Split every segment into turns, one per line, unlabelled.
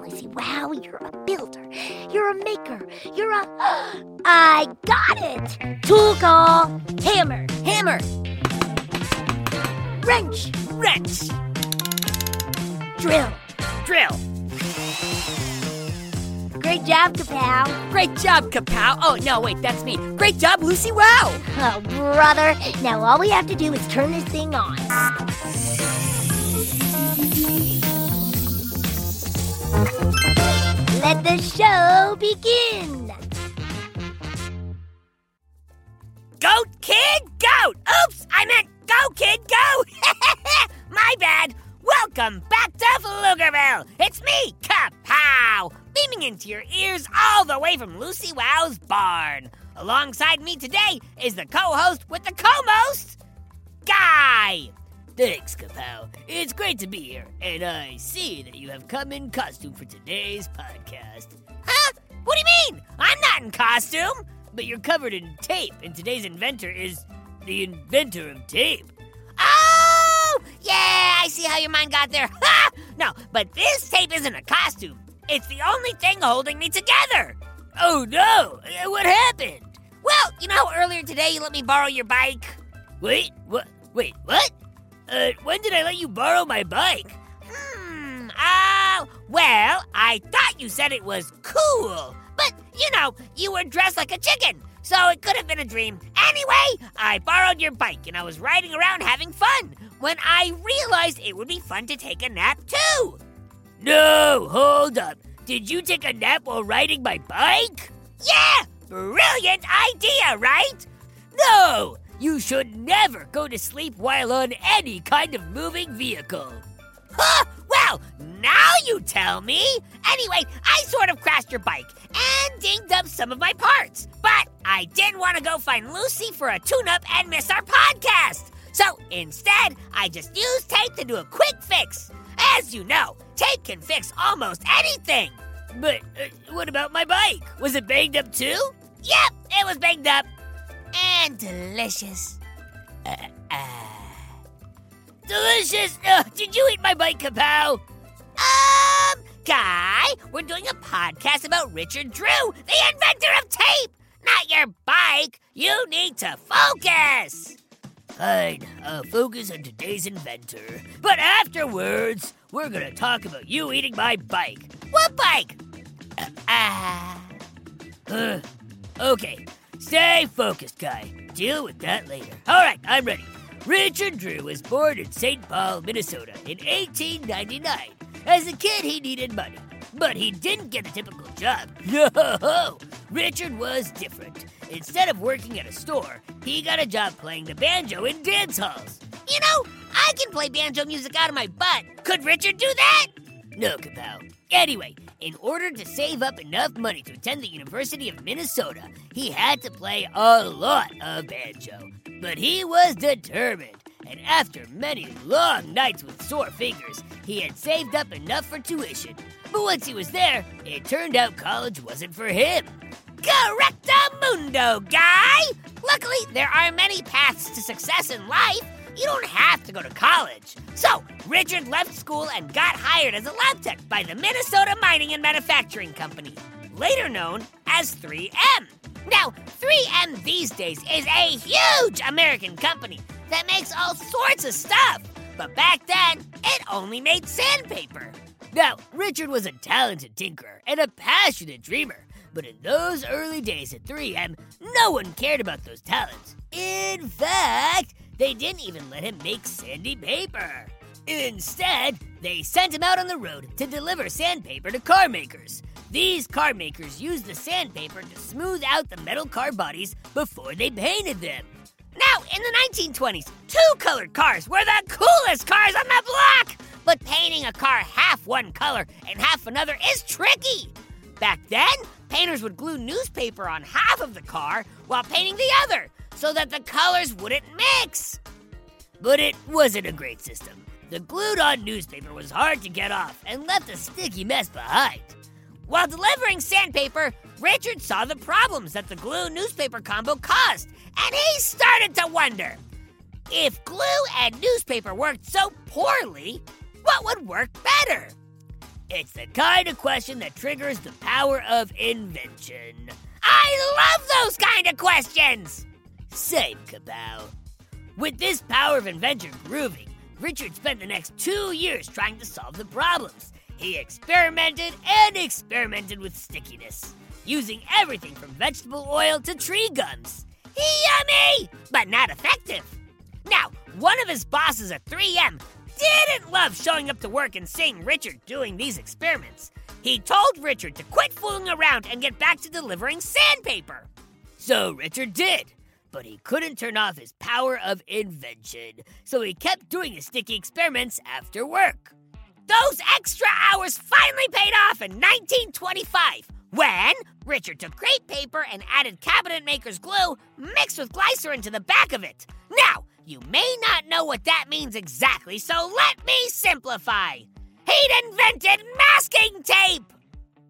Lucy. Wow, you're a builder. You're a maker. You're a. I got it! Tool call. Hammer. Hammer. Wrench.
Wrench!
Drill.
Drill!
Great job, Kapow.
Great job, Kapow! Oh, no, wait, that's me. Great job, Lucy! Wow!
Oh, brother. Now all we have to do is turn this thing on. Let the show begin.
Goat Kid Goat! Oops! I meant Go Kid Go! My bad! Welcome back to Pflugerville! It's me, Kapow! Beaming into your ears all the way from Lucy Wow's barn. Alongside me today is the co-host with the co-most, Guy! Thanks, Kapow. It's great to be here, and I see that you have come in costume for today's podcast. Huh? What do you mean? I'm not in costume! But you're covered in tape, and today's inventor is the inventor of tape. Oh! Yeah, I see how your mind got there. Ha! No, but this tape isn't a costume. It's the only thing holding me together. Oh no! Uh, What happened? Well, you know earlier today you let me borrow your bike? Wait, what? Wait, what? Uh, when did I let you borrow my bike? Hmm, ah, well, I thought you said it was cool. But, you know, you were dressed like a chicken, so it could have been a dream. Anyway, I borrowed your bike and I was riding around having fun when I realized it would be fun to take a nap too. No, hold up. Did you take a nap while riding my bike? Yeah! Brilliant idea, right? No! You should never go to sleep while on any kind of moving vehicle. Huh? Well, now you tell me. Anyway, I sort of crashed your bike and dinged up some of my parts. But I didn't want to go find Lucy for a tune up and miss our podcast. So instead, I just used tape to do a quick fix. As you know, tape can fix almost anything. But uh, what about my bike? Was it banged up too? Yep, it was banged up. And delicious. Uh, uh. Delicious! Ugh, did you eat my bike, Kapow? Um, Guy, we're doing a podcast about Richard Drew, the inventor of tape, not your bike. You need to focus. Fine, I'll focus on today's inventor. But afterwards, we're gonna talk about you eating my bike. What bike? Uh, ah. Uh, okay, stay focused, Guy. Deal with that later. All right, I'm ready. Richard Drew was born in St. Paul, Minnesota in 1899. As a kid, he needed money, but he didn't get a typical job. No, Richard was different. Instead of working at a store, he got a job playing the banjo in dance halls. You know, I can play banjo music out of my butt. Could Richard do that? No, Kapow. Anyway, in order to save up enough money to attend the University of Minnesota, he had to play a lot of banjo. But he was determined, and after many long nights with sore fingers, he had saved up enough for tuition. But once he was there, it turned out college wasn't for him. Correctamundo, guy! Luckily, there are many paths to success in life. You don't have to go to college. So, Richard left school and got hired as a lab tech by the Minnesota Mining and Manufacturing Company. later known as 3M. Now, 3M these days is a huge American company that makes all sorts of stuff. But back then, it only made sandpaper. Now, Richard was a talented tinkerer and a passionate dreamer, but in those early days at 3M, no one cared about those talents. In fact, they didn't even let him make sandy paper. Instead, they sent him out on the road to deliver sandpaper to car makers. These car makers used the sandpaper to smooth out the metal car bodies before they painted them. Now, in the 1920s, two colored cars were the coolest cars on the block! But painting a car half one color and half another is tricky. Back then, painters would glue newspaper on half of the car while painting the other so that the colors wouldn't mix. But it wasn't a great system. The glued on newspaper was hard to get off and left a sticky mess behind. While delivering sandpaper, Richard saw the problems that the glue newspaper combo caused, and he started to wonder if glue and newspaper worked so poorly, what would work better? It's the kind of question that triggers the power of invention. I love those kind of questions! Same, Kapow. With this power of invention grooving, Richard spent the next two years trying to solve the problems. He experimented and experimented with stickiness, using everything from vegetable oil to tree gums. Yummy, but not effective. Now, one of his bosses at 3M didn't love showing up to work and seeing Richard doing these experiments. He told Richard to quit fooling around and get back to delivering sandpaper. So Richard did, but he couldn't turn off his power of invention, so he kept doing his sticky experiments after work. Those extra hours finally paid off in 1925 when Richard took crepe paper and added cabinet maker's glue mixed with glycerin to the back of it. Now, you may not know what that means exactly, so let me simplify. He'd invented masking tape!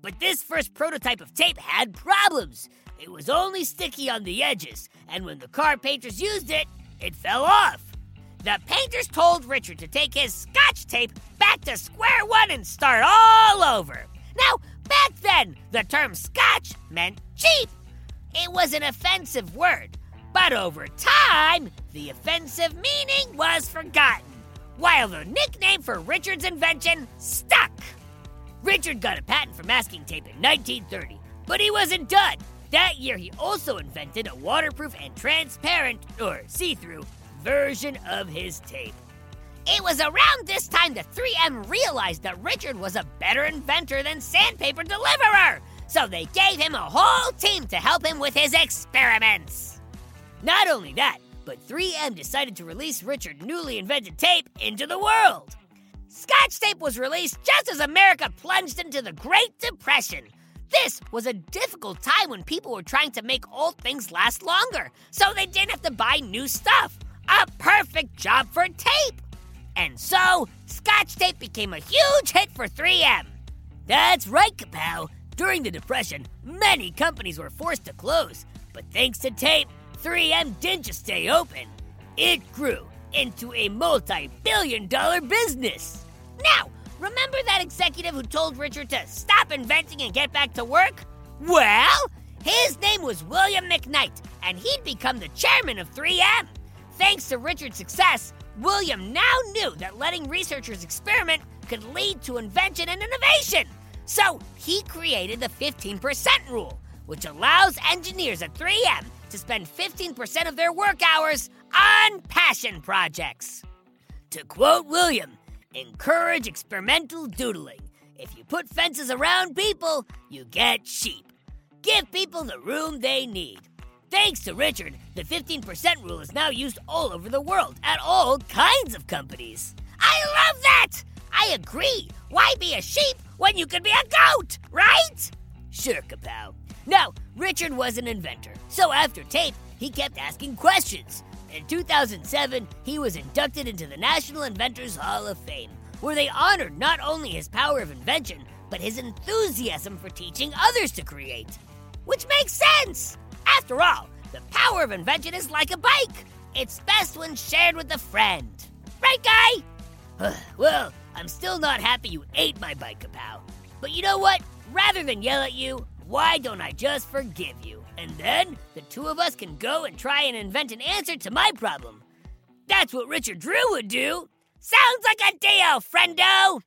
But this first prototype of tape had problems. It was only sticky on the edges, and when the car painters used it, it fell off. The painters told Richard to take his scotch tape back to square one and start all over. Now, back then, the term scotch meant cheap. It was an offensive word, but over time, the offensive meaning was forgotten, while the nickname for Richard's invention stuck. Richard got a patent for masking tape in 1930, but he wasn't done. That year, he also invented a waterproof and transparent, or see through, version of his tape. It was around this time that 3M realized that Richard was a better inventor than Sandpaper Deliverer, so they gave him a whole team to help him with his experiments. Not only that, but 3M decided to release Richard's newly invented tape into the world. Scotch tape was released just as America plunged into the Great Depression. This was a difficult time when people were trying to make old things last longer, so they didn't have to buy new stuff. A perfect job for tape! And so, Scotch tape became a huge hit for 3M. That's right, Kapow. During the Depression, many companies were forced to close, but thanks to tape, 3M didn't just stay open. It grew into a multi billion dollar business. Now, executive who told Richard to stop inventing and get back to work? Well, his name was William McKnight, and he'd become the chairman of 3M. Thanks to Richard's success, William now knew that letting researchers experiment could lead to invention and innovation. So he created the 15% rule, which allows engineers at 3M to spend 15% of their work hours on passion projects. To quote William, encourage experimental doodling. If you put fences around people, you get sheep. Give people the room they need. Thanks to Richard, the 15% rule is now used all over the world at all kinds of companies. I love that! I agree. Why be a sheep when you could be a goat, right? Sure, Kapow. Now, Richard was an inventor, so after tape, he kept asking questions. In 2007, he was inducted into the National Inventors Hall of Fame, where they honored not only his power of invention, but his enthusiasm for teaching others to create. Which makes sense! After all, the power of invention is like a bike. It's best when shared with a friend. Right, guy? well, I'm still not happy you ate my bike, Kapow. But you know what? Rather than yell at you, why don't I just forgive you? And then the two of us can go and try and invent an answer to my problem. That's what Richard Drew would do. Sounds like a deal, friendo!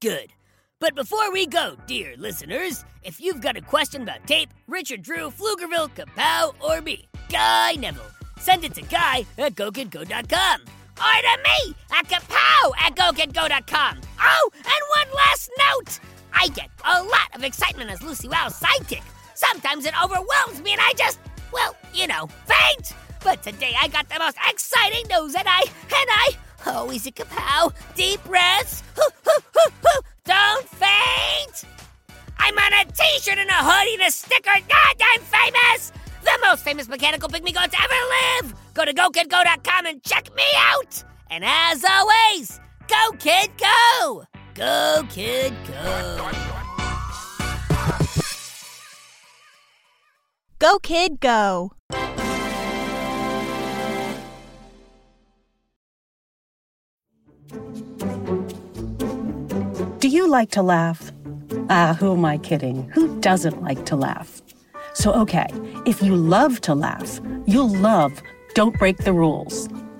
Good. But before we go, dear listeners, if you've got a question about tape, Richard Drew, Pflugerville, Kapow, or me, Guy Neville, send it to guy at gokidgo.com. Or to me at kapow at gokidgo.com. Oh, and one last note! I get a lot of excitement as Lucy Wow's sidekick. Sometimes it overwhelms me and I just, well, you know, faint. But today I got the most exciting news and I, and I, oh, easy kapow, deep breaths, don't faint. I'm on a t-shirt and a hoodie and a sticker. God, I'm famous! The most famous mechanical pygmy goat to ever live! Go to GoKidGo.com and check me out! And as always, go kid go! Go kid go!
Go, kid, go.
Do you like to laugh? Ah, who am I kidding? Who doesn't like to laugh? So, okay, if you love to laugh, you'll love Don't Break the Rules.